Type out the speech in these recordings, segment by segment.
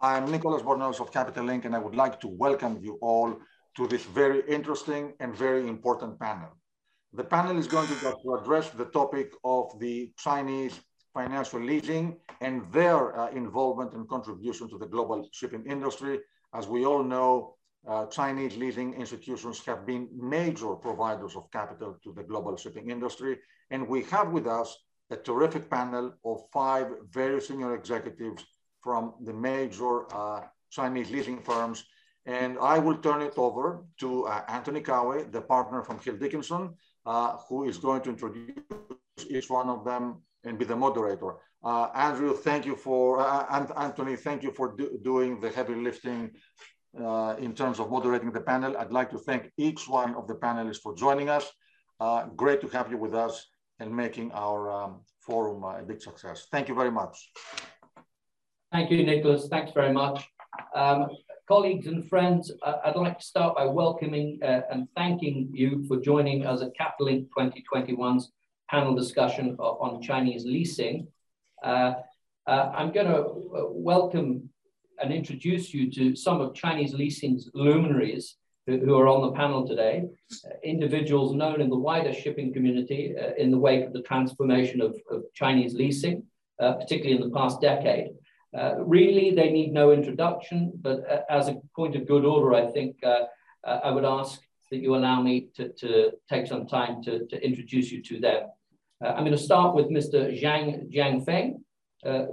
I'm Nicholas Bornozis of Capital Link, and I would like to welcome you all to this very interesting and very important panel. The panel is going to, to address the topic of the Chinese financial leasing and their uh, involvement and contribution to the global shipping industry. As we all know, uh, Chinese leasing institutions have been major providers of capital to the global shipping industry. And we have with us a terrific panel of five very senior executives from the major uh, Chinese leasing firms. And I will turn it over to uh, Anthony Cowie, the partner from Hill Dickinson, uh, who is going to introduce each one of them and be the moderator. Uh, Andrew, thank you for, uh, Anthony, thank you for do doing the heavy lifting uh, in terms of moderating the panel. I'd like to thank each one of the panelists for joining us. Great to have you with us and making our um, forum a big success. Thank you very much. Thank you, Nicholas. Thanks very much. Um, colleagues and friends, uh, I'd like to start by welcoming uh, and thanking you for joining us at CapitalLink 2021's panel discussion on Chinese leasing. Uh, I'm going to welcome and introduce you to some of Chinese leasing's luminaries who, are on the panel today, uh, individuals known in the wider shipping community uh, in the wake of the transformation of, of Chinese leasing, uh, particularly in the past decade. Uh, really, they need no introduction, but uh, as a point of good order, I think uh, I would ask that you allow me to, to take some time to, to introduce you to them. I'm going to start with Mr. Zhang Jianfeng,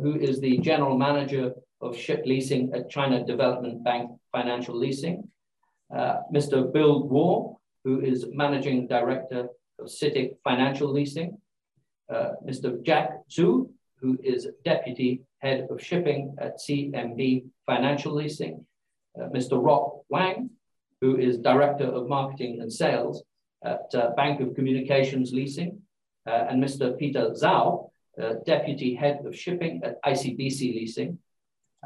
who is the general manager of ship leasing at China Development Bank Financial Leasing. Uh, Mr. Bill Guo, who is Managing Director of CITIC Financial Leasing. Uh, Mr. Jack Zhu, who is Deputy Head of Shipping at CMB Financial Leasing. Uh, Mr. Rock Wang, who is Director of Marketing and Sales at uh, Bank of Communications Leasing. Uh, and Mr. Peter Zhao, uh, Deputy Head of Shipping at ICBC Leasing.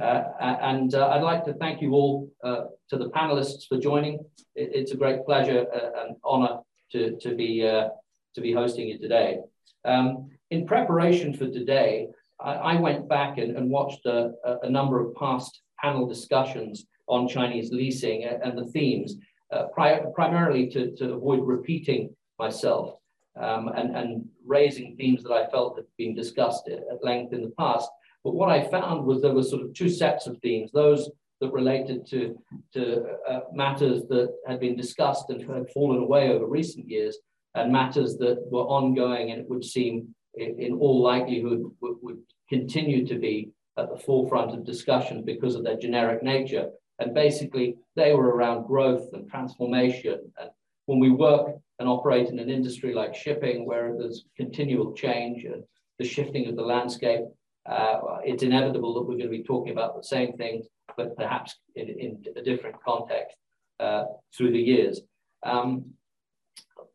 Uh, and uh, I'd like to thank you all to the panelists for joining. It, it's a great pleasure and honor to, to, be, to be hosting you today. Um, in preparation for today, I, went back and, and watched a, a, number of past panel discussions on Chinese leasing and the themes, uh, pri primarily to, to avoid repeating myself um, and, and raising themes that I felt had been discussed at length in the past. But what I found was there were sort of two sets of themes, those that related to, to uh, matters that had been discussed and had fallen away over recent years, and matters that were ongoing and it would seem in, in all likelihood would, would continue to be at the forefront of discussion because of their generic nature. And basically, they were around growth and transformation. And when we work and operate in an industry like shipping, where there's continual change and the shifting of the landscape, uh, it's inevitable that we're going to be talking about the same things, but perhaps in, in a different context uh, through the years. Um,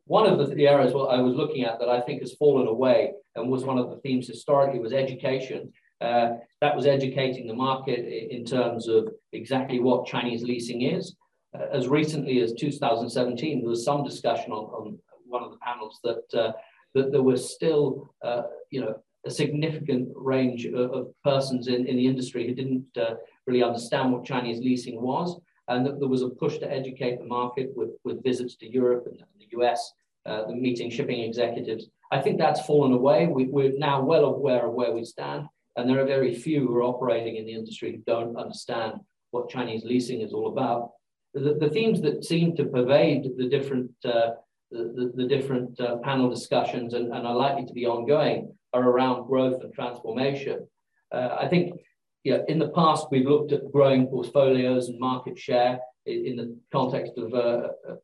one of the, the areas I was looking at that I think has fallen away and was one of the themes historically was education. Uh, that was educating the market in terms of exactly what Chinese leasing is. Uh, as recently as 2017, there was some discussion on, on one of the panels that uh, that there was still, uh, you know, a significant range of, of persons in, in the industry who didn't uh, really understand what Chinese leasing was. And that there was a push to educate the market with, with visits to Europe and the US, uh, the meeting shipping executives. I think that's fallen away. We, we're now well aware of where we stand. And there are very few who are operating in the industry who don't understand what Chinese leasing is all about. The, the themes that seem to pervade the different, uh, the, the, the, different uh, panel discussions and, and are likely to be ongoing are around growth and transformation. Uh, I think yeah, in the past, we've looked at growing portfolios and market share in, in the context of uh, uh,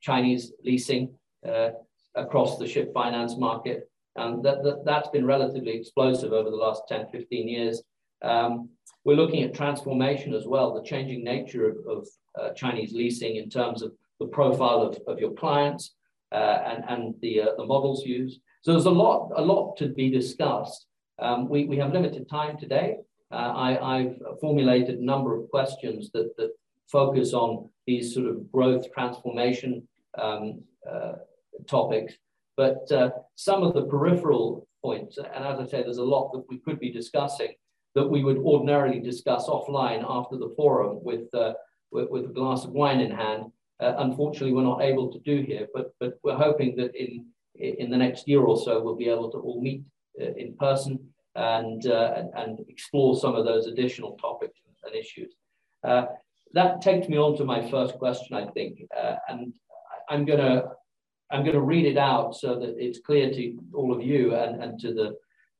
Chinese leasing uh, across the ship finance market. And that, that, that's been relatively explosive over the last 10, 15 years. Um, we're looking at transformation as well, the changing nature of, of uh, Chinese leasing in terms of the profile of, of your clients uh, and, and the, uh, the models used. So there's a lot, a lot to be discussed. Um, we, we have limited time today. Uh, I, have formulated a number of questions that, that focus on these sort of growth transformation um, uh, topics. But uh, some of the peripheral points, and as I say, there's a lot that we could be discussing. that we would ordinarily discuss offline after the forum with, uh, with, with, a glass of wine in hand. Uh, unfortunately, we're not able to do here, but, but we're hoping that in, in the next year or so, we'll be able to all meet uh, in person and, uh, and, and, explore some of those additional topics and issues. Uh, that takes me on to my first question, I think, and I'm going to I'm going to read it out so that it's clear to all of you and, and to the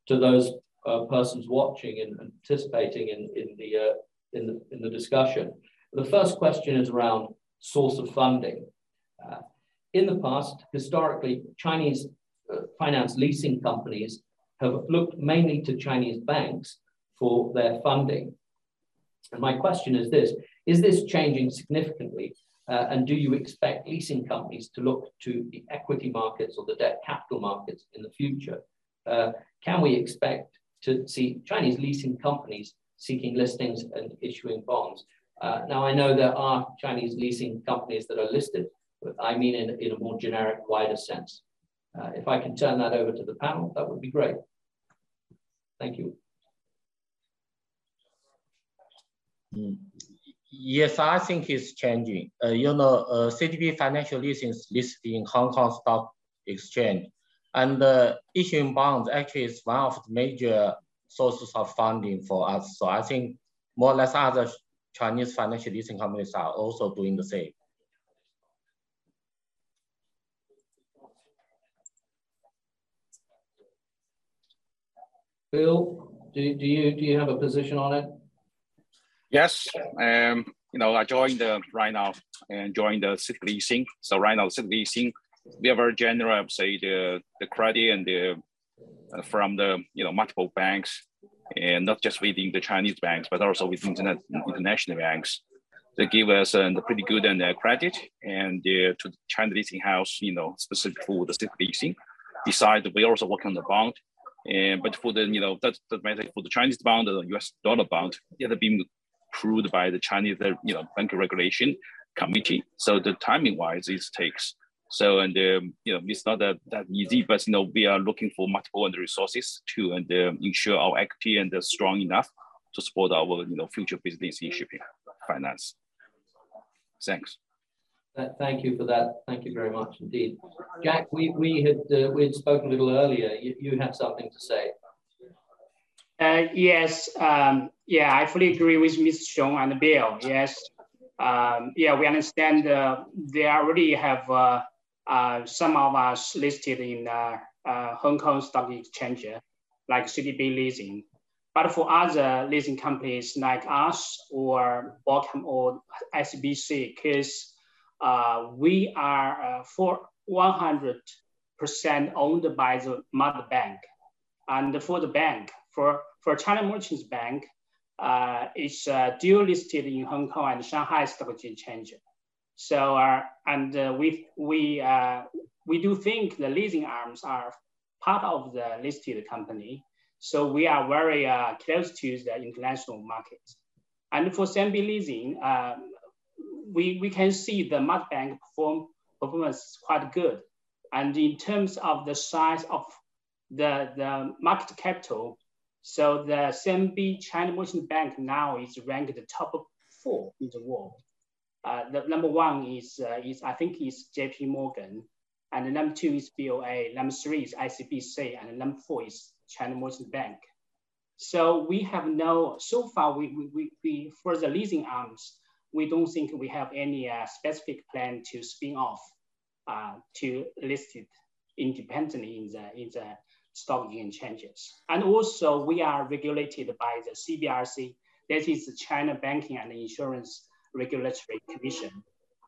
to those uh, persons watching and, participating in, in, the, uh, in, the, in the discussion. The first question is around source of funding. Uh, in the past, historically, Chinese uh, finance leasing companies have looked mainly to Chinese banks for their funding. And my question is this, is this changing significantly? Uh, and do you expect leasing companies to look to the equity markets or the debt capital markets in the future? Uh, can we expect to see Chinese leasing companies seeking listings and issuing bonds? Uh, now, I know there are Chinese leasing companies that are listed, but I mean in, in a more generic, wider sense. Uh, if I can turn that over to the panel, that would be great. Thank you. Mm. Yes, I think it's changing. Uh, you know, uh, CDB Financial Leasing is listed in Hong Kong Stock Exchange. And uh, issuing bonds actually is one of the major sources of funding for us. So I think more or less other Chinese financial leasing companies are also doing the same. Bill, do, do you do you have a position on it? Yes, um, you know, I joined the right now and joined the CITIC leasing. So right now, CITIC leasing we are very general, I would say the the credit and the uh, from the you know multiple banks, and not just within the Chinese banks, but also with internet international banks. They give us uh, pretty good and uh, credit, and uh, to the China leasing house, you know, specific for the CITIC leasing. Besides, we also work on the bond, and but for the you know that that matter for the Chinese bond, the U.S. dollar bond, it has been approved by the Chinese you know banking regulation committee. So the timing wise, it takes so and um, you know it's not that, that easy, but you know we are looking for multiple and resources to and uh, ensure our equity and uh, strong enough to support our you know future business in shipping finance. Thanks. Thank you for that. Thank you very much indeed. Jack, we, we had uh, we had spoken a little earlier. You, you had something to say. Uh, yes, um, yeah, I fully agree with Ms. Xiong and Bill. Yes, um, yeah, we understand uh, they already have uh, uh, some of us listed in uh, uh, Hong Kong Stock Exchange, like CDB Leasing. But for other leasing companies like us or BoCom or SBC, because we are for 100% owned by the mother bank. And for the bank, for, for China Merchants Bank, uh, it's uh, dual listed in Hong Kong and Shanghai Stock Exchange. So, uh, and uh, we, we, we do think the leasing arms are part of the listed company. So we are very close to the international market. And for CMB leasing, we, we can see the mud bank perform, performance quite good. And in terms of the size of the, the market capital, so the CMB China Merchant Bank now is ranked the top four in the world. Uh, the number one is, uh, is I think is JP Morgan, and the number two is BOA, number three is ICBC, and number four is China Merchant Bank. So we have no, so far we, we, we, for the leasing arms, we don't think we have any uh, specific plan to spin off uh, to list it independently in the, in the stock exchanges. And also we are regulated by the CBRC, that is the China Banking and Insurance Regulatory Commission.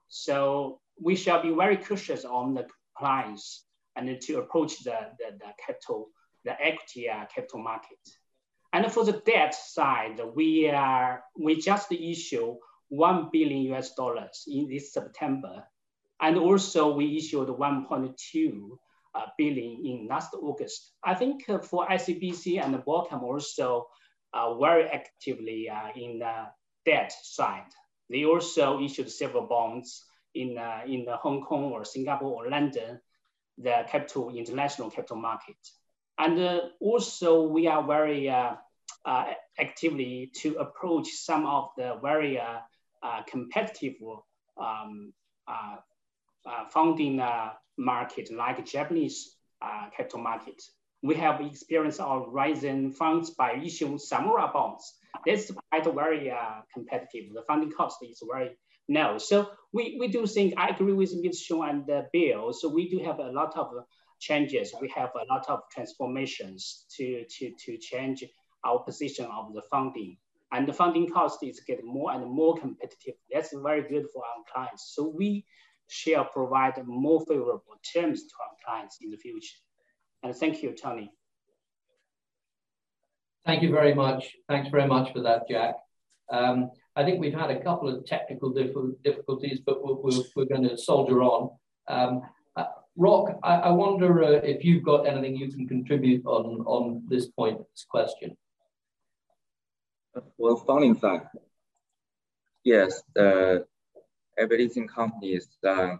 So we shall be very cautious on the compliance and to approach the, the, the capital, the equity uh, capital market. And for the debt side, we are we just issue 1 billion US dollars in this September. And also we issued 1.2 uh, billion in last August. I think uh, for ICBC and BoCom also uh, very actively uh, in the debt side. They also issued several bonds in, uh, in Hong Kong or Singapore or London, the capital, international capital market. And uh, also we are very uh, uh, actively to approach some of the very uh, uh, competitive um, funding market like Japanese capital market. We have experienced our rising funds by issuing Samurai bonds. That's quite very competitive. The funding cost is very low. So we, we do think, I agree with Ms. Xiong and uh, Bill. So we do have a lot of changes. We have a lot of transformations to, to, to change our position of the funding. And the funding cost is getting more and more competitive. That's very good for our clients. So we shall provide more favorable terms to our clients in the future. And thank you, Tony. Thank you very much. Thanks very much for that, Jack. Um, I think we've had a couple of technical difficulties, but we're, we're, we're going to soldier on. Um, uh, Rock, I, I wonder uh, if you've got anything you can contribute on, on this point, this question. For funding side, yes, the everything companies uh,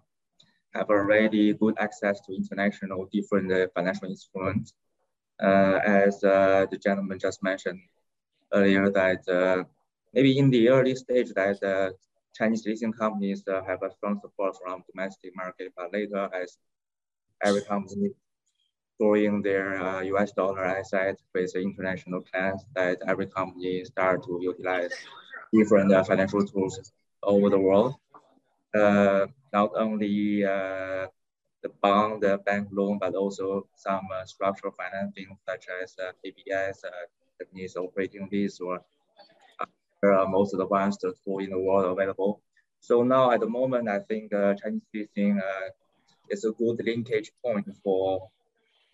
have already good access to international different uh, financial instruments. Uh, as uh, the gentleman just mentioned earlier that uh, maybe in the early stage that uh, Chinese leasing companies have a strong support from domestic market, but later as every company growing their US dollar assets with international plans that every company start to utilize different financial tools over the world. Uh, not only uh, the bond, the bank loan, but also some structural financing such as uh, ABS, Japanese operating lease or are most advanced tool in the world available. So now at the moment, I think uh, Chinese leasing uh, is a good linkage point for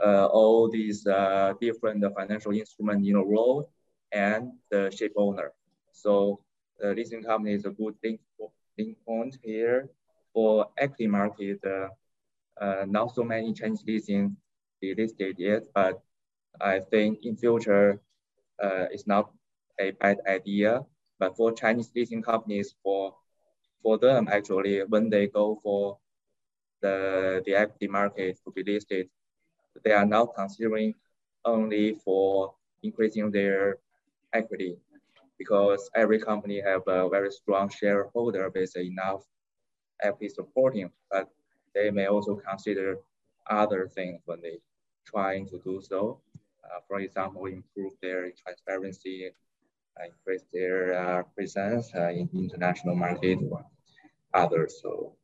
uh, all these uh, different financial instruments in the world and the ship owner. So the leasing company is a good link, point here for equity market. Uh, uh, not so many Chinese leasing be listed yet, but I think in future it's not a bad idea but for Chinese leasing companies, for for them actually, when they go for the the equity market to be listed, they are now considering only for increasing their equity because every company have a very strong shareholder base enough equity supporting, but they may also consider other things when they trying to do so. Uh, for example, improve their transparency increase their uh, presence uh, in international market or others. So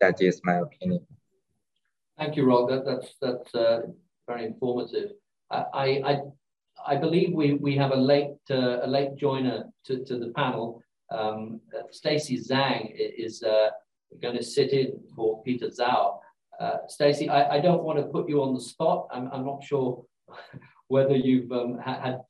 that is my opinion. Thank you, Rob. That, that's that's uh, very informative. I, I I believe we we have a late uh, a late joiner to, to the panel. Um, Stacy Zhang is uh, going to sit in for Peter Zhao. Uh, Stacy, I, I don't want to put you on the spot. I'm, I'm not sure whether you've um, had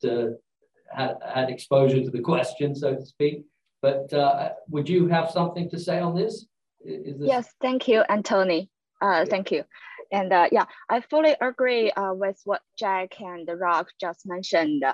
had, had exposure to the question, so to speak. But uh, would you have something to say on this? this... Yes, thank you, Anthony. Uh, thank you. And uh, yeah, I fully agree uh, with what Jack and Rock just mentioned.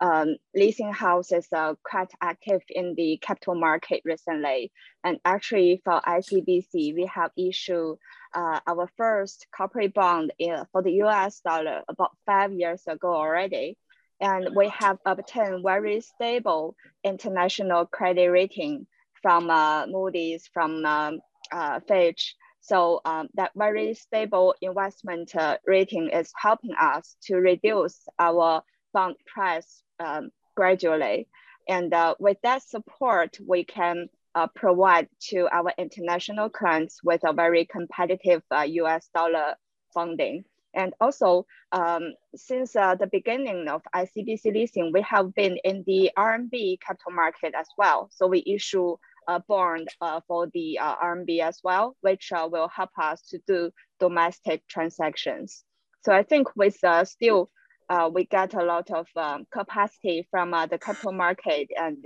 Um, leasing houses are quite active in the capital market recently. And actually for ICBC, we have issued uh, our first corporate bond in, for the US dollar about five years ago already and we have obtained very stable international credit rating from uh, Moody's, from um, uh, Fitch. So um, that very stable investment uh, rating is helping us to reduce our bond price um, gradually. And uh, with that support, we can uh, provide to our international clients with a very competitive US uh, dollar funding. And also, um, since uh, the beginning of ICBC leasing, we have been in the RMB capital market as well. So we issue a bond uh, for the uh, RMB as well, which uh, will help us to do domestic transactions. So I think with uh, still, uh, we get a lot of um, capacity from the capital market and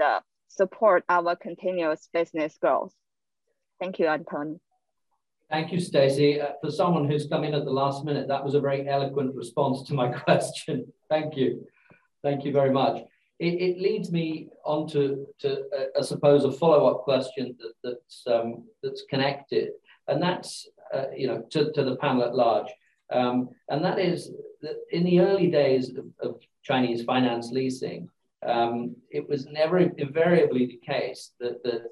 support our continuous business growth. Thank you, Anton. Thank you, Stacey. Uh, for someone who's come in at the last minute, that was a very eloquent response to my question. Thank you. Thank you very much. It, it leads me on to, to uh, I suppose, a follow-up question that, that's, um, that's connected, and that's, uh, you know, to, to the panel at large. Um, and that is that in the early days of, of Chinese finance leasing, um, it was never invariably the case that, that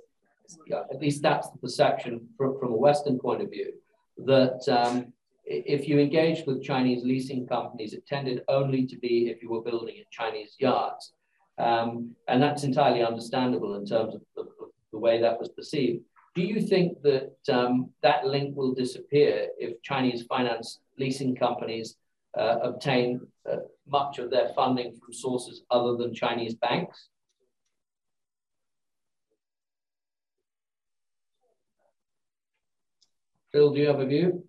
at least that's the perception from, from a Western point of view, that um, if you engaged with Chinese leasing companies, it tended only to be if you were building in Chinese yards. Um, and that's entirely understandable in terms of the, of the, way that was perceived. Do you think that um, that link will disappear if Chinese finance leasing companies uh, obtain uh, much of their funding from sources other than Chinese banks? Phil, do you have a view?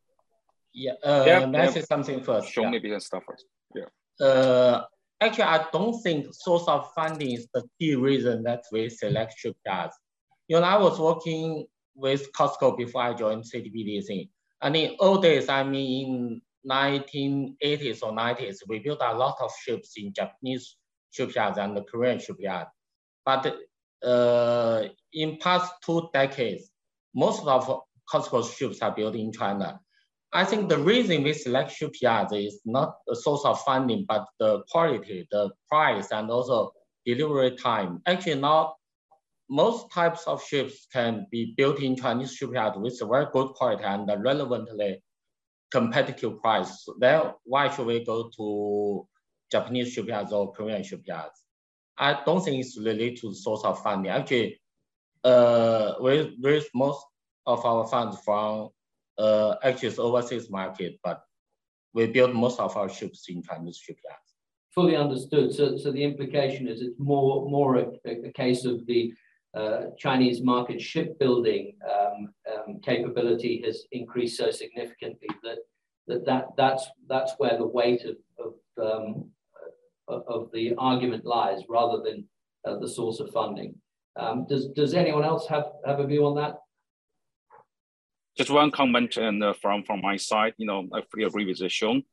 Yeah, uh, yeah, may I say something first? Show yeah. me business stuff first. Yeah. Uh, actually, I don't think source of funding is the key reason that we select shipyards. You know, I was working with COSCO before I joined Leasing. And in old days, I mean, in 1980s or 90s, we built a lot of ships in Japanese shipyards and the Korean shipyard. But uh, in past two decades, most of COSCO's ships are built in China. I think the reason we select shipyards is not the source of funding, but the quality, the price, and also delivery time. Actually, now most types of ships can be built in Chinese shipyards with very good quality and relevantly competitive price. Then why should we go to Japanese shipyards or Korean shipyards? I don't think it's related to the source of funding. Actually, uh, we raise most of our funds from uh, actually overseas market, but we build most of our ships in Chinese shipyards. Fully understood. So, so the implication is it's more more a, a case of the uh, Chinese market shipbuilding um, um, capability has increased so significantly that that, that that's that's where the weight of of, um, of the argument lies, rather than uh, the source of funding. Um, does does anyone else have have a view on that? Just one comment and uh, from from my side, you know, I fully agree with Sean.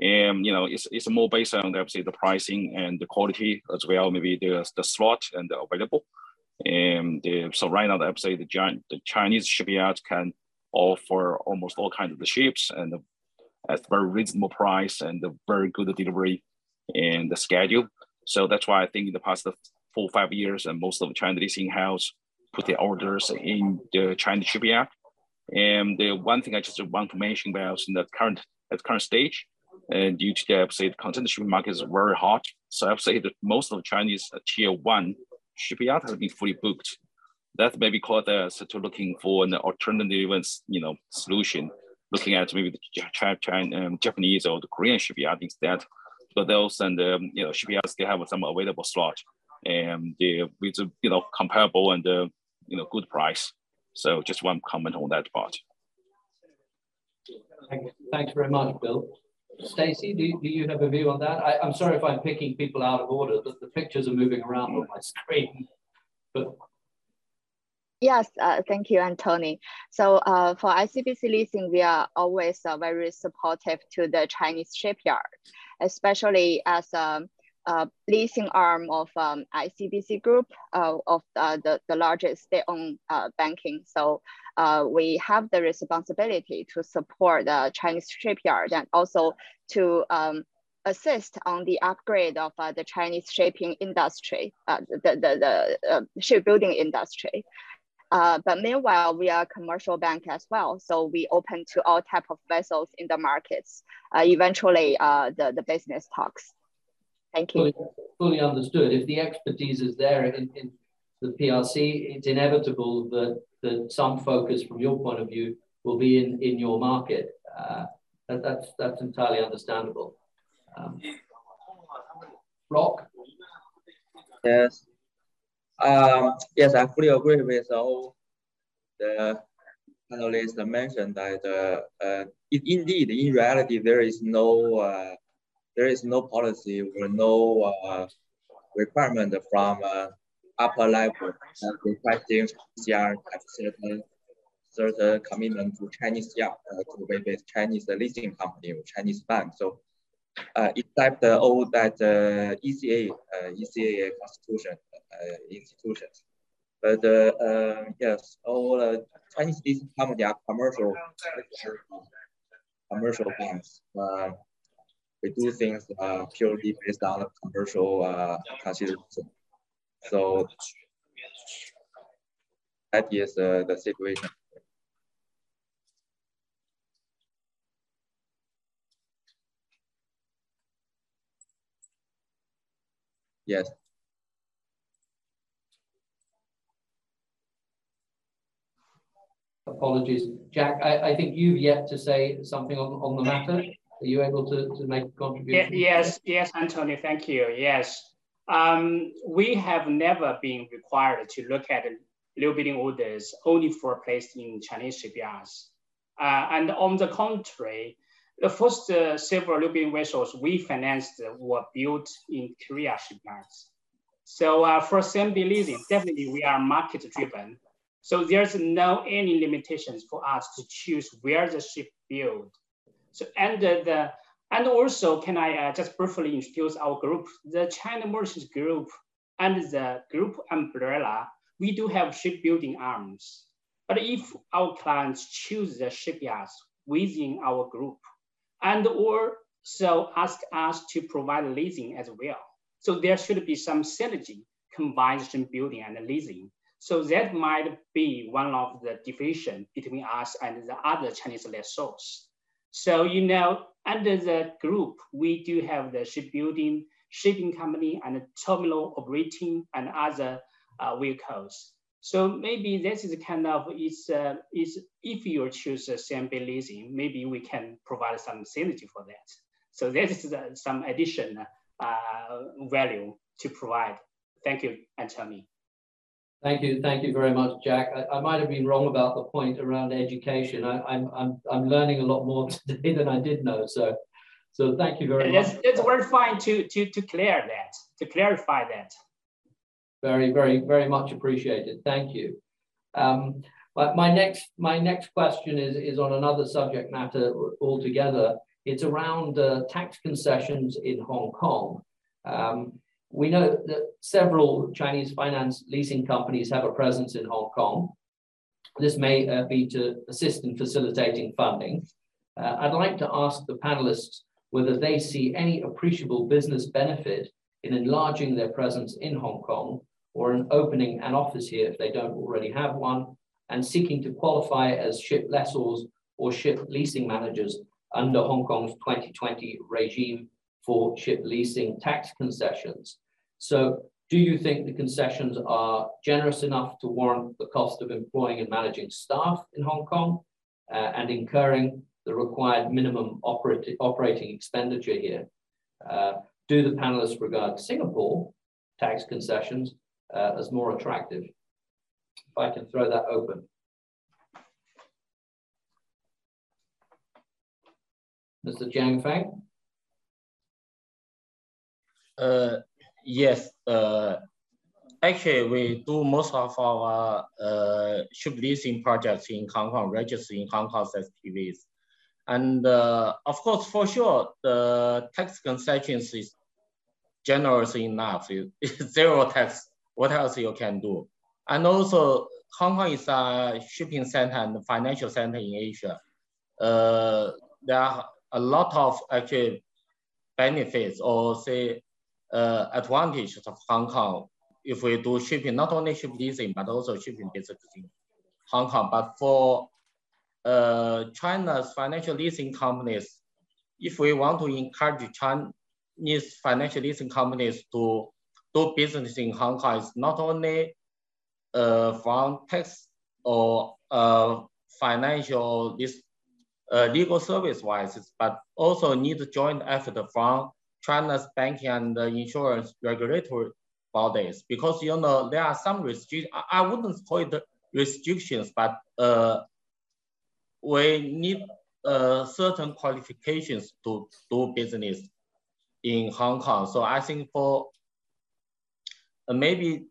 And you know, it's, it's more based on obviously the pricing and the quality as well, maybe the the slot and the available. And the, so right now, I say the, the Chinese shipyards can offer almost all kinds of the ships and at very reasonable price and a very good delivery and the schedule. So that's why I think in the past four five years, and most of the Chinese leasing house put their orders in the Chinese shipyard. And the one thing I just want to mention about in the current at current stage, and due to the say the container shipping market is very hot, so I'd say that most of the Chinese tier one shipyard has been fully booked. That may be called as to looking for an alternative, you know, solution, looking at maybe the China, um, Japanese or the Korean shipyard instead. But those and um, you know shipyards they have some available slot, and they with you know comparable and uh, you know good price. So just one comment on that part. Thanks very much, Bill. Stacey, do, do you have a view on that? I, am sorry if I'm picking people out of order, but the pictures are moving around on my screen. But Yes, uh, thank you, Anthony. So uh, for ICBC leasing, we are always uh, very supportive to the Chinese shipyard, especially as a, a leasing arm of um, ICBC Group uh, of uh, the, the largest state-owned uh, banking. So uh, we have the responsibility to support the Chinese shipyard and also to um, assist on the upgrade of uh, the Chinese shipping industry, uh, the, the, the uh, shipbuilding industry. Uh, but meanwhile, we are a commercial bank as well. So we open to all type of vessels in the markets. Uh, eventually, the, the business talks. Thank you. Fully, fully understood. If the expertise is there in, in the PRC, it's inevitable that that some focus from your point of view will be in, in your market. Uh, that, that's, that's entirely understandable. Um, Rock? Yes. Um, yes, I fully agree with all the panelists mentioned that uh, uh, it, indeed, in reality, there is no uh, there is no policy or no uh, requirement from uh, upper level requesting CR have certain certain commitment to Chinese yeah, uh, to with Chinese leasing company or Chinese bank. So uh, except uh, all that uh, ECA uh, ECA constitution institutions. But uh, yes, all Chinese leasing company are commercial commercial things. We do things uh, purely based on commercial uh, consideration. So that is uh, the situation. Yes. Apologies. Jack, I, I think you've yet to say something on, on the matter. Are you able to, to make a contribution? Yes, yes, Anthony, thank you. Yes. Um, we have never been required to look at new building orders only for placed in Chinese shipyards. Uh, and on the contrary, the first uh, several new building vessels we financed were built in Korea shipyards. So uh, for CMB leasing, definitely we are market driven. So there's no any limitations for us to choose where the ship build. So and the and also can I uh, just briefly introduce our group, the China Merchants Group and the group umbrella. We do have shipbuilding arms, but if our clients choose the shipyards within our group, and or so ask us to provide leasing as well. So there should be some synergy combined shipbuilding and leasing. So that might be one of the division between us and the other Chinese lessors. So, you know, under the group, we do have the shipbuilding, shipping company, and terminal operating and other uh, vehicles. So maybe this is kind of is uh, is if you choose a CMB leasing, maybe we can provide some synergy for that. So this is uh, some additional uh, value to provide. Thank you, Anthony. Thank you, thank you very much, Jack. I, I might have been wrong about the point around education. I, am I'm, I'm, I'm learning a lot more today than I did know. So, so thank you very much. It's fine to to to clear that, to clarify that. Very, very, very much appreciated. Thank you. Um, but my next my next question is is on another subject matter altogether. It's around uh, tax concessions in Hong Kong. Um, we know that several Chinese finance leasing companies have a presence in Hong Kong. This may uh, be to assist in facilitating funding. Uh, I'd like to ask the panelists whether they see any appreciable business benefit in enlarging their presence in Hong Kong or in opening an office here if they don't already have one, and seeking to qualify as ship lessors or ship leasing managers under Hong Kong's 2020 regime for ship leasing tax concessions. So do you think the concessions are generous enough to warrant the cost of employing and managing staff in Hong Kong uh, and incurring the required minimum operating, operating expenditure here? Uh, do the panelists regard Singapore tax concessions uh, as more attractive? If I can throw that open. Mr. Jiang Feng? Uh, Yes, uh, actually we do most of our uh, ship leasing projects in Hong Kong, registered in Hong Kong SPVs. And uh, of course, for sure, the tax concessions is generous enough. It's zero tax, what else you can do? And also, Hong Kong is a shipping center and financial center in Asia. Uh, there are a lot of actually benefits or say uh, advantages of Hong Kong if we do shipping, not only ship leasing, but also shipping business in Hong Kong. But for uh, China's financial leasing companies, if we want to encourage Chinese financial leasing companies to do business in Hong Kong, it's not only uh, from tax or uh, financial this legal service wise, but also need joint effort from China's banking and insurance regulatory bodies because you know there are some restrictions. I wouldn't call it restrictions, but uh, we need uh, certain qualifications to do business in Hong Kong. So I think for uh, maybe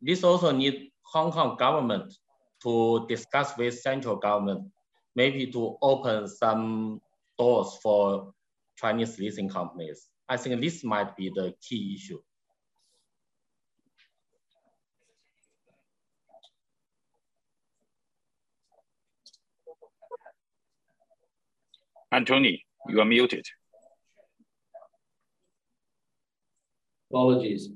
this also need Hong Kong government to discuss with central government, maybe to open some doors for Chinese leasing companies. I think this might be the key issue. Anthony, you are muted. Apologies.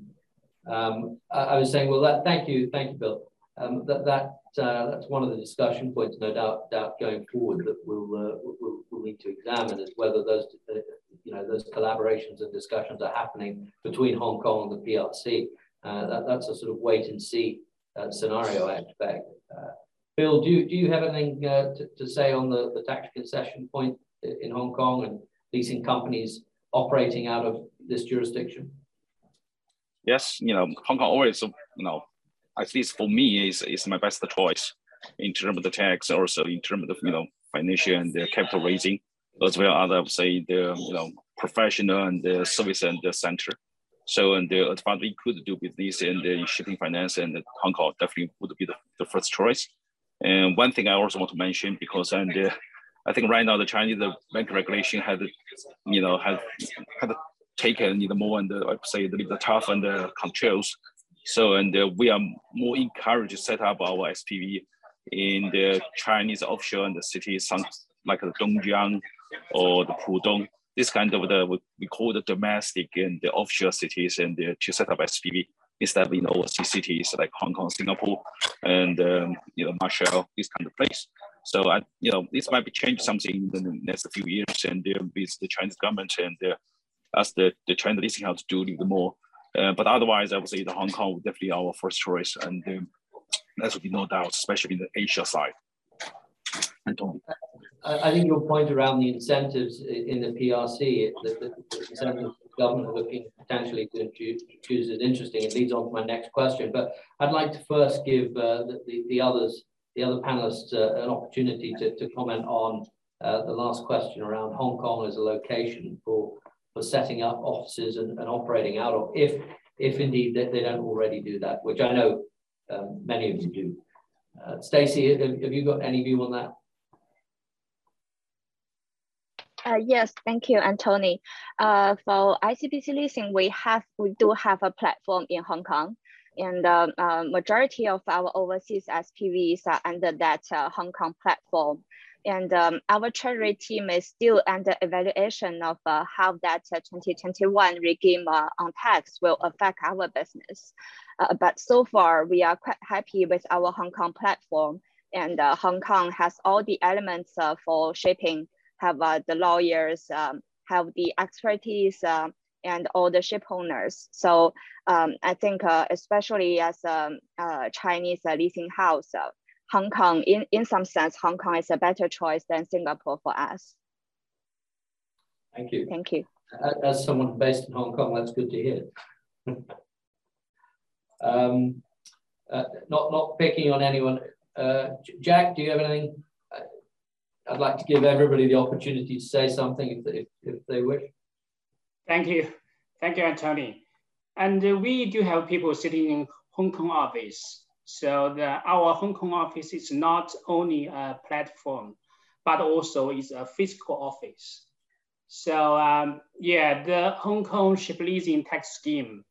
Um, I, I, was saying, well, that, thank you, thank you, Bill. Um, that that uh, that's one of the discussion points, no doubt, doubt going forward that we'll, uh, we'll, we'll need to examine is whether those uh, you know those collaborations and discussions are happening between Hong Kong and the PRC. Uh, that, that's a sort of wait and see uh, scenario, I expect. Uh, Bill, do you, do you have anything to, to say on the, the tax concession point in Hong Kong and leasing companies operating out of this jurisdiction? Yes, you know, Hong Kong always, you know, at least for me, is is my best choice in terms of the tax, also in terms of you know financial and the capital raising, as well as I would say the you know professional and the service and the center. So and the advantage we could do business and the shipping finance and Hong Kong definitely would be the, the first choice. And one thing I also want to mention because and uh, I think right now the Chinese the bank regulation had you know had had taken you know more and the, I would say the, the tough and the controls so, and uh, we are more encouraged to set up our SPV in the Chinese offshore and the cities, some like the Dongjiang or the Pudong. This kind of the we call the domestic and the offshore cities, and uh, to set up SPV instead of in overseas cities like Hong Kong, Singapore, and um, you know Marshall, this kind of place. So I, you know, this might be change something in the next few years, and uh, with the Chinese government and uh, as the the Chinese leasing house do a more uh, but otherwise, I would say the Hong Kong would definitely our first choice, and um, that would be no doubt, especially in the Asia side. Anthony. I think your point around the incentives in the PRC, the, the incentives the government looking potentially to choose is interesting. It leads on to my next question, but I'd like to first give uh, the, the, the, others, the other panelists, uh, an opportunity to, to comment on uh, the last question around Hong Kong as a location for for setting up offices and, and operating out of, if if indeed they, they don't already do that, which I know um, many of you do. Uh, Stacey, have, have, you got any view on that? Uh, yes, thank you, Anthony. Uh, for ICBC leasing, we have we do have a platform in Hong Kong, and the uh, majority of our overseas SPVs are under that uh, Hong Kong platform. And um, our treasury team is still under evaluation of uh, how that uh, 2021 regime uh, on tax will affect our business. Uh, but so far, we are quite happy with our Hong Kong platform. And uh, Hong Kong has all the elements uh, for shipping, have the lawyers, um, have the expertise, and all the ship owners. So um, I think especially as a, a Chinese leasing house, Hong Kong, in, in some sense, Hong Kong is a better choice than Singapore for us. Thank you. Thank you. As someone based in Hong Kong, that's good to hear. um, uh, not, not picking on anyone. Uh, Jack, do you have anything? Uh, I'd like to give everybody the opportunity to say something if they, if, if they wish. Thank you. Thank you, Anthony. And uh, we do have people sitting in Hong Kong office so the, our Hong Kong office is not only a platform, but also is a physical office. So um, yeah, the Hong Kong ship leasing tax scheme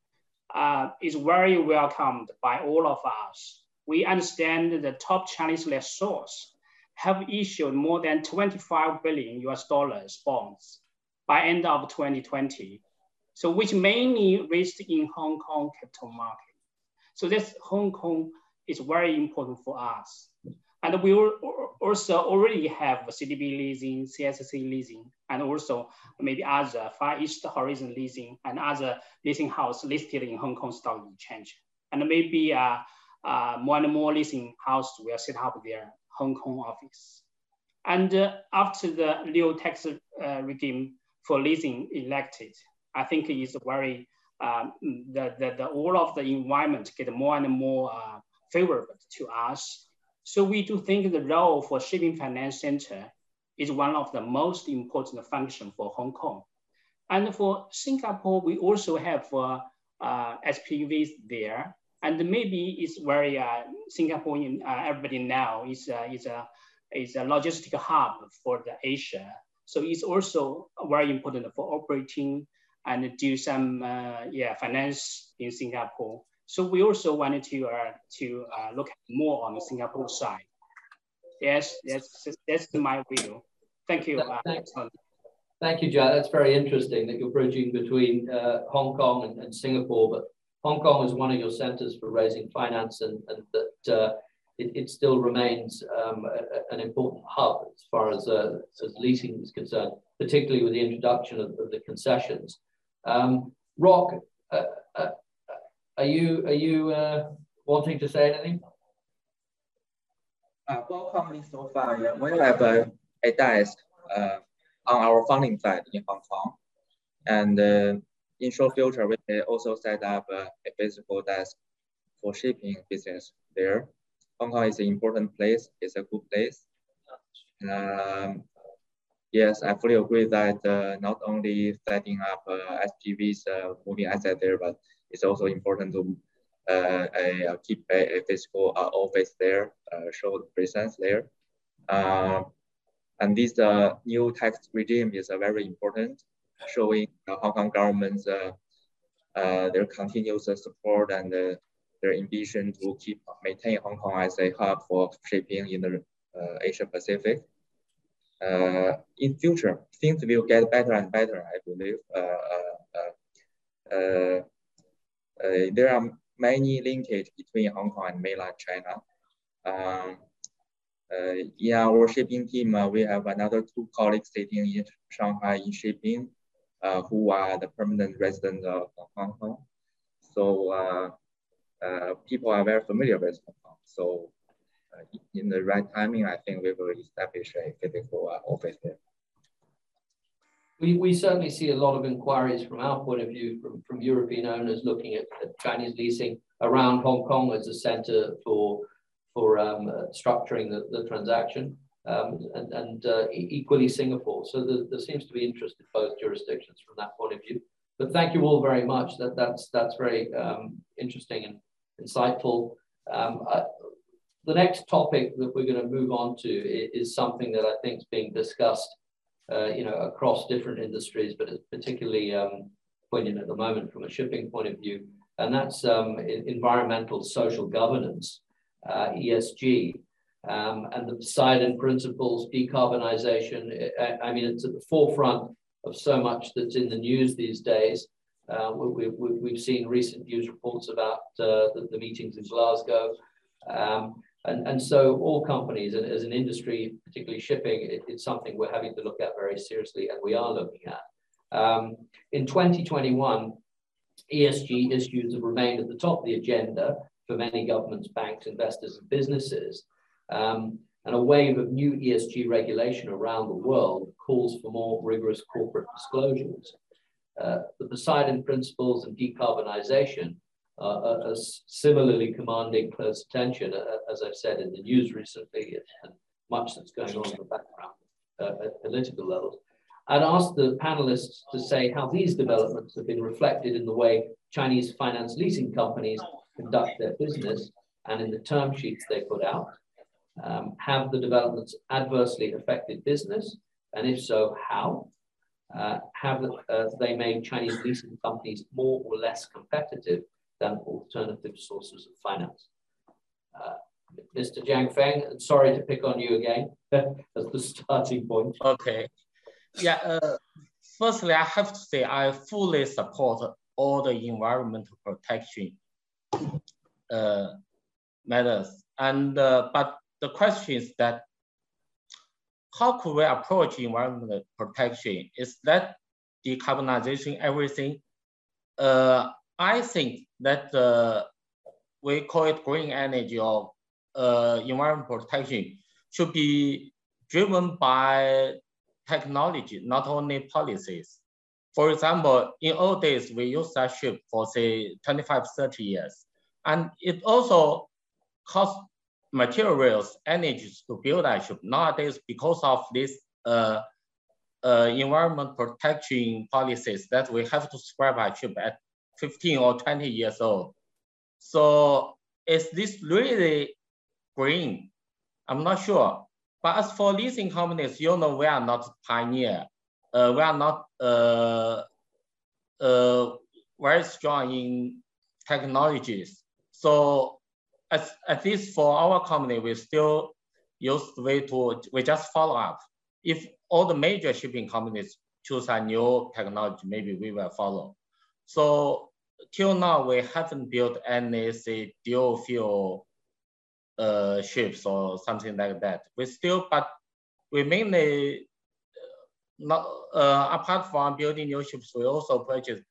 uh, is very welcomed by all of us. We understand the top Chinese lessors have issued more than 25 billion US dollars bonds by end of 2020. So which mainly raised in Hong Kong capital market. So this Hong Kong is very important for us. And we also already have CDB leasing, CSC leasing, and also maybe other Far East Horizon leasing and other leasing house listed in Hong Kong Stock Exchange. And maybe uh, uh, more and more leasing house will set up their Hong Kong office. And uh, after the new tax uh, regime for leasing elected, I think is very, um, the, the, the, all of the environment get more and more uh, favorable to us. So we do think the role for Shipping Finance Center is one of the most important function for Hong Kong. And for Singapore, we also have uh, uh, SPVs there. And maybe it's very, uh, Singapore, uh, everybody now is, uh, is, a, is a logistic hub for the Asia. So it's also very important for operating and do some uh, yeah, finance in Singapore. So we also wanted to uh, to uh, look more on the Singapore side. Yes, that's that's my view. Thank you. Thank, thank you, Jack. That's very interesting that you're bridging between uh, Hong Kong and, and, Singapore, but Hong Kong is one of your centers for raising finance and, and that uh, it, it, still remains um, a, an important hub as far as, uh, as leasing is concerned, particularly with the introduction of, of the concessions. Um, Rock, uh, uh, are you, are you uh, wanting to say anything? Uh, company so far, yeah, we have a, a desk uh, on our funding side in Hong Kong. And uh, in short future, we may also set up uh, a physical desk for shipping business there. Hong Kong is an important place. It's a good place. Um, yes, I fully agree that uh, not only setting up uh, SPVs, uh, moving asset there, but it's also important to uh, keep a, a physical uh, office there, uh, show the presence there. and this new tax regime is very important, showing the Hong Kong government's their continuous support and their ambition to keep maintain Hong Kong as a hub for shipping in the uh, Asia Pacific. Uh, in future, things will get better and better, I believe. Uh, there are many linkage between Hong Kong and mainland China. Um, uh, in our shipping team, uh, we have another two colleagues sitting in Shanghai in shipping, uh, who are the permanent residents of Hong Kong. So uh, uh, people are very familiar with Hong Kong. So uh, in the right timing, I think we will establish a physical office there. We, we certainly see a lot of inquiries from our point of view from, from European owners looking at, at Chinese leasing around Hong Kong as a center for, for um, uh, structuring the, the transaction um, and, and uh, equally Singapore. So the, there seems to be interest in both jurisdictions from that point of view. But thank you all very much. That, that's, that's very um, interesting and insightful. Um, I, the next topic that we're going to move on to is, is something that I think is being discussed you know, across different industries, but it's particularly um, poignant at the moment from a shipping point of view, and that's um, environmental social governance, uh, ESG, um, and the Poseidon principles, decarbonization. I, I, mean, it's at the forefront of so much that's in the news these days. Uh, we, have we, seen recent news reports about uh, the, the, meetings in Glasgow. Um, and, and so all companies and as an industry, particularly shipping, it, it's something we're having to look at very seriously and we are looking at. Um, in 2021, ESG issues have remained at the top of the agenda for many governments, banks, investors, and businesses. Um, and a wave of new ESG regulation around the world calls for more rigorous corporate disclosures. Uh, the Poseidon principles and decarbonization uh, are similarly commanding close attention, uh, as I've said in the news recently, and much that's going on in the background uh, at political levels. I'd ask the panelists to say how these developments have been reflected in the way Chinese finance leasing companies conduct their business and in the term sheets they put out. Um, have the developments adversely affected business? And if so, how? Uh, have uh, they made Chinese leasing companies more or less competitive than alternative sources of finance. Uh, Mr. Jiang Feng, sorry to pick on you again as the starting point. Okay. Yeah, uh, firstly, I have to say I fully support all the environmental protection uh, matters. And, uh, but the question is that how could we approach environmental protection? Is that decarbonization everything? Uh, I think that uh, we call it green energy or uh, environment protection should be driven by technology, not only policies. For example, in old days, we used that ship for say 25, 30 years. And it also cost materials, energy to build that ship. Nowadays, because of this uh, uh, environment protection policies that we have to scrap our ship at 15 or 20 years old. So is this really green? I'm not sure. But as for leasing companies, you know, we are not pioneer. Uh, we are not uh, uh, very strong in technologies. So at, at least for our company, we still use the way to, we just follow up. if all the major shipping companies choose a new technology, maybe we will follow. So till now, we haven't built any say dual fuel uh, ships or something like that. We still, but we mainly uh, not uh, apart from building new ships, we also purchase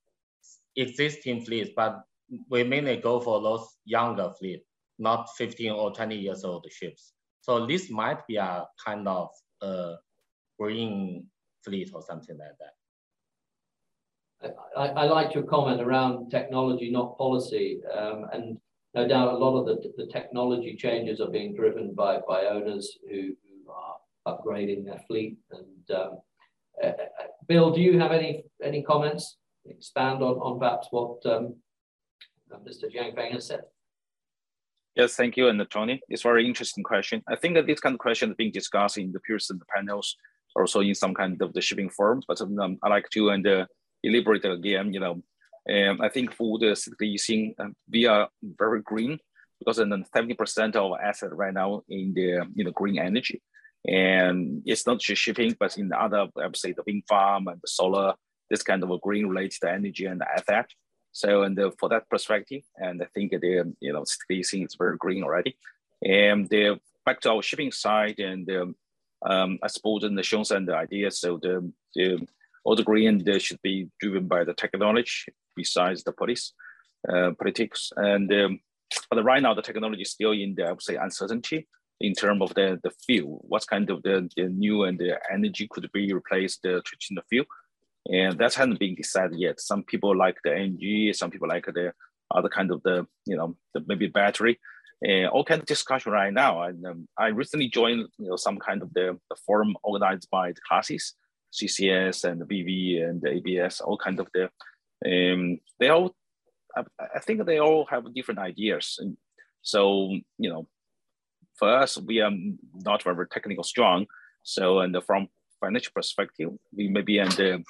existing fleets, but we mainly go for those younger fleet, not 15 or 20 years old ships. So this might be a kind of uh, green fleet or something like that. I, I like your comment around technology, not policy. Um, and no doubt a lot of the, the technology changes are being driven by, by owners who, who are upgrading their fleet. And um, uh, uh Bill, do you have any, any comments? Expand on, on perhaps what um, uh, Mr. Jiang Feng has said. Yes, thank you, and Tony. It's very interesting question. I think that this kind of question is being discussed in the Pearson panels, also in some kind of the shipping forum. But um, I like to and uh, elaborate again. You know, and I think for the um, we are very green because then 70% of asset right now in the you know green energy, and it's not just shipping, but in the other, I would say the wind farm and the solar, this kind of a green related energy and asset. So and the, for that perspective, and I think the you know leasing is very green already. And the back to our shipping side, and um, I suppose in the shows and the ideas. So the, the all the green they should be driven by the technology besides the police, uh, politics. And um, but right now the technology is still in the I would say uncertainty in terms of the the fuel. What kind of the, the new and the energy could be replaced the traditional fuel, and that hasn't been decided yet. Some people like the energy, some people like the other kind of the you know the maybe battery. Uh, all kind of discussion right now. And um, I recently joined, you know, some kind of the, the forum organized by the classes, CCS and the BV and the ABS, all kind of the, um, they all, I, I think they all have different ideas. And so, you know, for us, we are not very technical strong. So, and from financial perspective, we maybe and the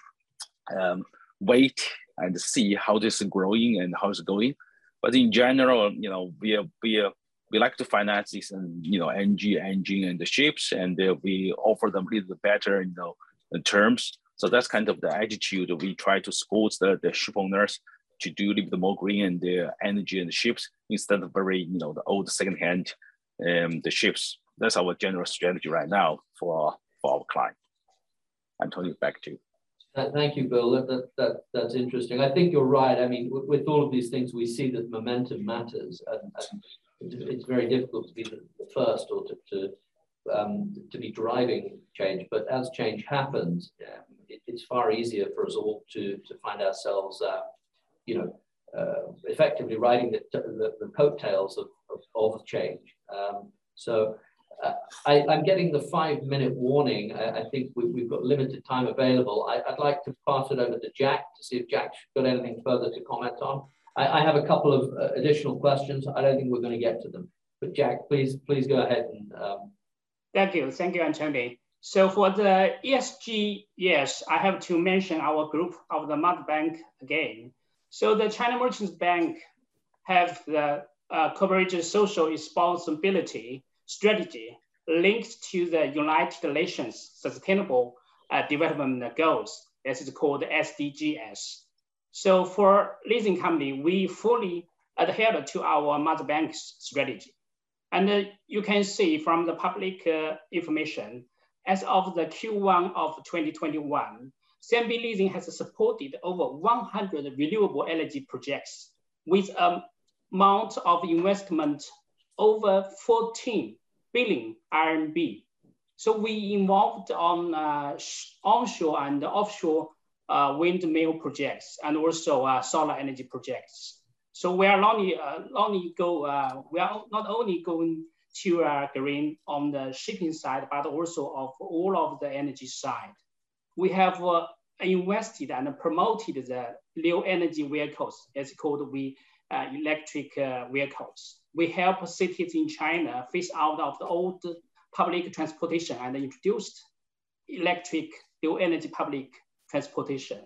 um, wait and see how this is growing and how it's going. But in general, you know, we are, we are, we like to finance this and you know NG engine and the ships, and uh, we offer them a little better, you know, terms. So that's kind of the attitude we try to support the, the ship owners to do little bit more green and the energy and the ships instead of very, you know, the old secondhand um, the ships. That's our general strategy right now for, for our client. Antonio, back to you. Thank you, Bill. That, that, that, that's interesting. I think you're right. I mean, with, with all of these things, we see that momentum matters, and, and it's very difficult to be the, the first or to, to um, to be driving change. But as change happens, um, it, it's far easier for us all to, to find ourselves, uh, you know, uh, effectively riding the, the, the coattails of, of, of change. Um, so uh, I, am getting the five minute warning. I, I think we, have got limited time available. I, would like to pass it over to Jack to see if Jack's got anything further to comment on. I, I have a couple of uh, additional questions. I don't think we're going to get to them. But Jack, please, please go ahead and um, Thank you. Thank you, Anthony. So for the ESG, yes, I have to mention our group of the Mud Bank again. So the China Merchants Bank have the uh, corporate social responsibility strategy linked to the United Nations Sustainable uh, Development Goals. This is called SDGs. So for leasing company, we fully adhere to our Mud Bank's strategy. And uh, you can see from the public uh, information, as of the Q1 of 2021, CMB Leasing has supported over 100 renewable energy projects with an amount of investment over 14 billion RMB. So we involved on uh, onshore and offshore uh, windmill projects and also uh, solar energy projects. So we are not only, uh, only go, uh, we are not only going to uh, green on the shipping side, but also of all of the energy side. We have uh, invested and promoted the new energy vehicles. It's called we uh, electric uh, vehicles. We help cities in China phase out of the old public transportation and introduced electric new energy public transportation.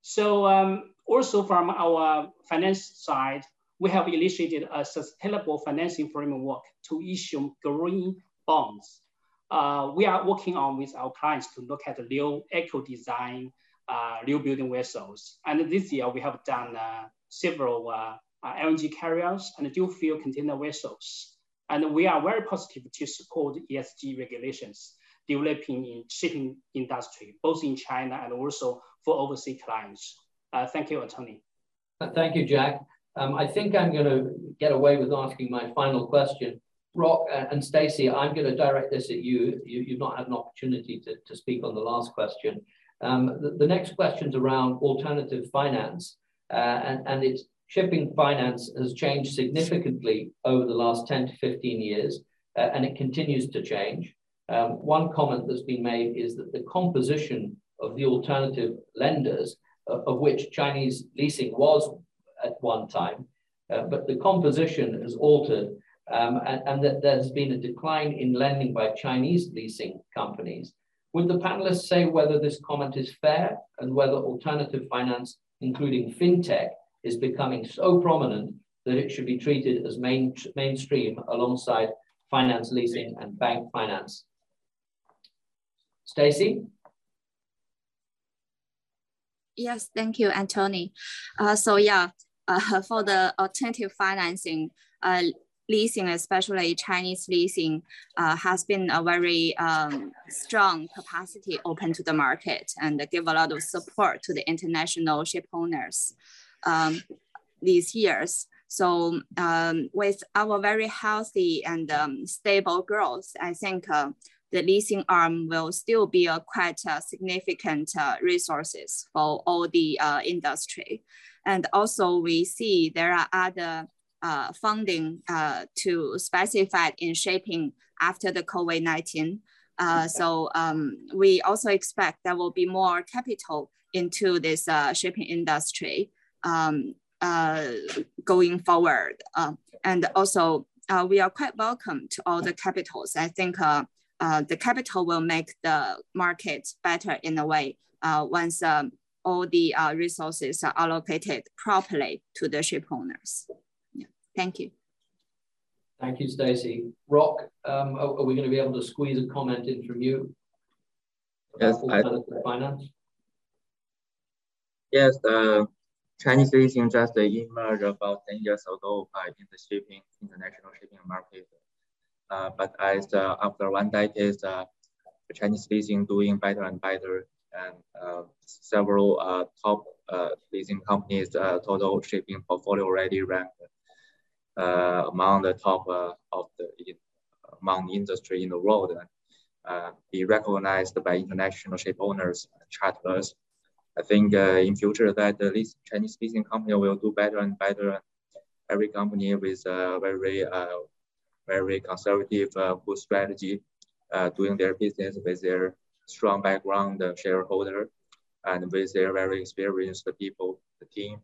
So um, also from our finance side, we have initiated a sustainable financing framework to issue green bonds. uh, we are working on with our clients to look at the new eco design, uh, new building vessels. And this year we have done uh, several uh, uh LNG carriers and dual fuel container vessels. And we are very positive to support ESG regulations developing in shipping industry, both in China and also for overseas clients. Uh, thank you, Tony. Thank you, Jack. Um, I think I'm going to get away with asking my final question. Rock and Stacy, I'm going to direct this at you. you have not had an opportunity to, to speak on the last question. Um, the, the, next question's around alternative finance, uh, and, and its shipping finance has changed significantly over the last 10 to 15 years, uh, and it continues to change. Um, one comment that's been made is that the composition of the alternative lenders, uh, of which Chinese leasing was at one time, uh, but the composition has altered um, and, and, that there's been a decline in lending by Chinese leasing companies. Would the panelists say whether this comment is fair and whether alternative finance, including fintech, is becoming so prominent that it should be treated as main, mainstream alongside finance leasing and bank finance? Stacy? Yes, thank you, Anthony. Uh, so yeah, uh, for the alternative financing, uh, leasing, especially Chinese leasing, uh, has been a very um, strong capacity open to the market and give a lot of support to the international ship owners um, these years. So um, with our very healthy and um, stable growth, I think uh, the leasing arm will still be a quite uh, significant uh, resources for all the uh, industry. And also we see there are other uh, funding uh, to specify in shaping after the COVID-19. Uh, so um, we also expect there will be more capital into this uh, shipping industry um, uh, going forward. And also we are quite welcome to all the capitals. I think the capital will make the market better in a way once um, all the resources are allocated properly to the ship owners. Yeah. Thank you. Thank you, Stacey. Rock, um, are, are, we going to be able to squeeze a comment in from you? Yes, I, finance. Yes, uh, Chinese leasing just emerged about 10 years ago uh, in the shipping, international shipping market. Uh, but as after one decade, uh, Chinese leasing doing better and better, and uh, several uh, top leasing companies' total shipping portfolio already ranked among the top of the among the industry in the world, be recognized by international ship owners, and. I think in future that the least Chinese leasing company will do better and better. Every company with a very very conservative good strategy, doing their business with their strong background shareholder and with their very experienced people, the team,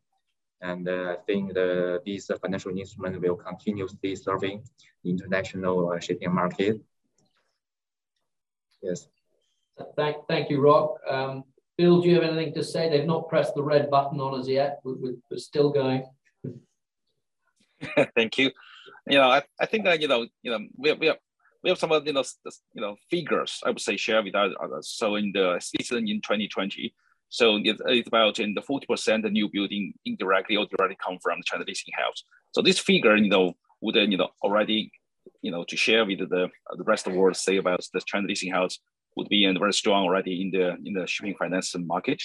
and uh, I think the, these financial instruments will continuously serving international uh, shipping market. Yes. Thank, thank you, Rock. Um, Bill, do you have anything to say? They've not pressed the red button on us yet. We're, we're still going. thank you. You know, I, I think that, you know, you know, we have, we have, we have some, you know, you know, figures, I would say, share with others. Uh, so in the season in 2020, so it's, it's about in the 40% the new building indirectly or directly come from the China leasing house. So this figure, you know, would uh, you know already, you know, to share with the, uh, the rest of the world say about the China leasing house would be and very strong already in the in the shipping finance market.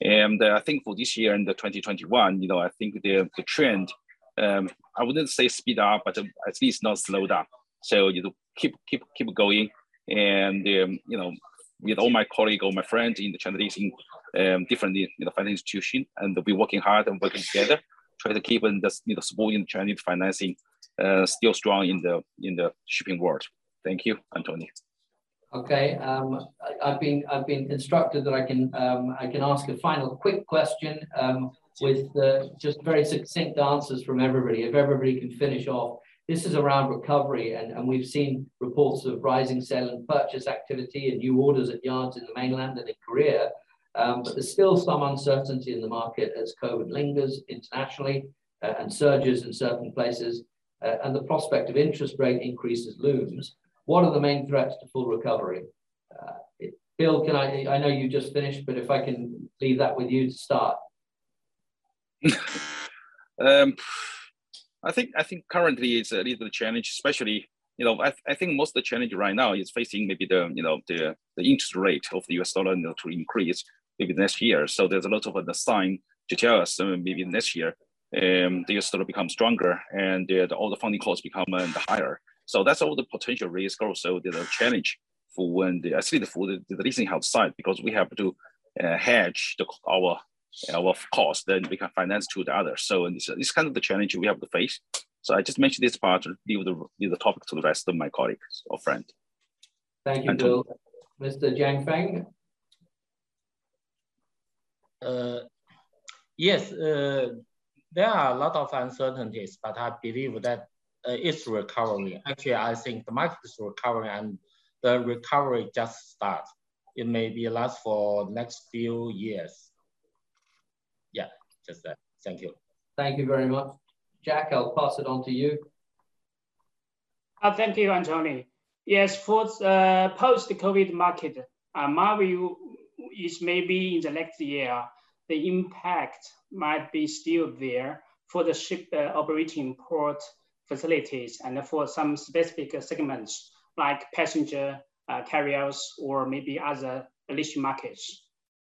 And uh, I think for this year in the 2021, you know, I think the, the trend, um, I wouldn't say speed up, but at least not slow down. So you keep keep keep going, and um, you know, with all my colleagues, all my friends in the Chinese leasing um, different you know, financial institution, and we're working hard and working together, try to keep in the you know, supporting Chinese financing uh, still strong in the in the shipping world. Thank you, Anthony. Okay, um, I, have been I've been instructed that I can um, I can ask a final quick question um, with uh, just very succinct answers from everybody. If everybody can finish off, this is around recovery, and, and we've seen reports of rising sale and purchase activity and new orders at yards in the mainland and in Korea. Um, but there's still some uncertainty in the market as COVID lingers internationally uh, and surges in certain places, uh, and the prospect of interest rate increases looms. what are the main threats to full recovery? Uh, it, Bill, can I, I know you just finished, but if I can leave that with you to start. um, I think I think currently it's a little challenge, especially you know I, I think most of the challenge right now is facing maybe the you know the the interest rate of the U.S. dollar you know, to increase maybe next year. So there's a lot of the sign to tell us uh, maybe next year um, the US dollar becomes stronger and uh, the, all the funding costs become uh, higher. So that's all the potential risk also the challenge for when the, especially for the, the leasing house side, because we have to uh, hedge the, our our cost, then we can finance to the others. So this, this is kind of the challenge we have to face. So I just mentioned this part, leave the, leave the topic to the rest of my colleagues or friends. Thank you, Bill. Mr. Jiang Feng. Uh, yes, uh, there are a lot of uncertainties, but I believe that uh, it's recovering. Actually, I think the market is recovering and the recovery just starts. It may be last for next few years. Yeah, just that. Thank you. Thank you very much. Jack, I'll pass it on to you. Uh, thank you, Anthony. Yes, for the uh, post-COVID market, uh, my view is maybe in the next year, the impact might be still there for the ship uh, operating port facilities and for some specific segments like passenger uh, carriers or maybe other niche markets.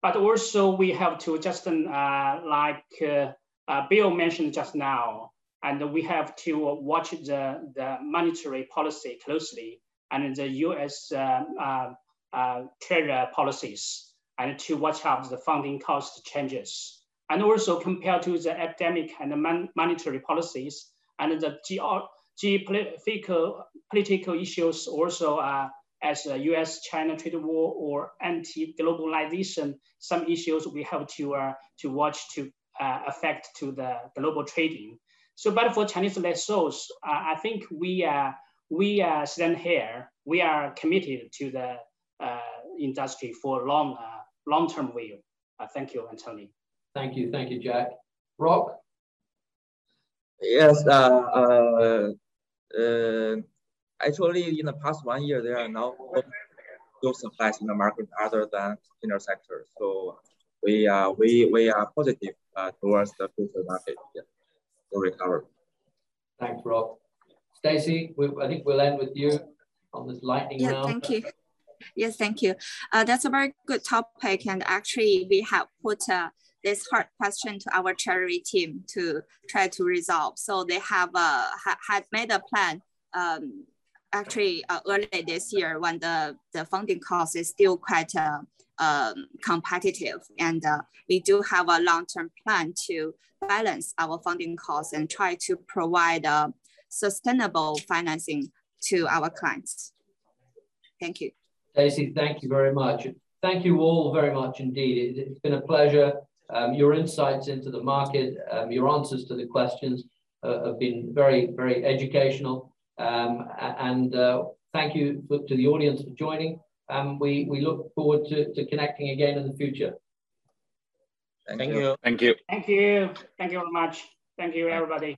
But also we have to just uh, like uh, uh, Bill mentioned just now, and we have to watch the, the monetary policy closely and the US uh, treasury policies and to watch out the funding cost changes. And also compared to the epidemic and the monetary policies and the geopolitical political issues also uh, as a US-China trade war or anti-globalization, some issues we have to, uh, to watch to uh, affect to the global trading. So, but for Chinese lessors, uh, I think we, uh, we uh, stand here, we are committed to the uh, industry for long uh, long-term view. Uh, thank you, Anthony. Thank you. Thank you, Jack. Rock. Yes. Uh, uh, uh, actually, in the past one year, there are no those supplies in the market other than inner sector. So we are we we are positive uh, towards the future market yeah, to recover. Thanks, Rob. Stacy, I think we'll end with you on this lightning yeah, round. Thank you. Yes, thank you. Uh, that's a very good topic. And actually, we have put uh, this hard question to our treasury team to try to resolve. So they have uh, ha had made a plan um, actually uh, early this year when the, the funding cost is still quite uh, um, competitive. And uh, we do have a long-term plan to balance our funding costs and try to provide uh, sustainable financing to our clients. Thank you. Stacey, thank you very much. Thank you all very much indeed. It, has been a pleasure. Um, your insights into the market, um, your answers to the questions uh, have been very, very educational. Um, and uh, thank you for, to the audience for joining. Um, we, we look forward to, to connecting again in the future. Thank, Thank you. you. Thank you. Thank you. Thank you very much. Thank you, everybody.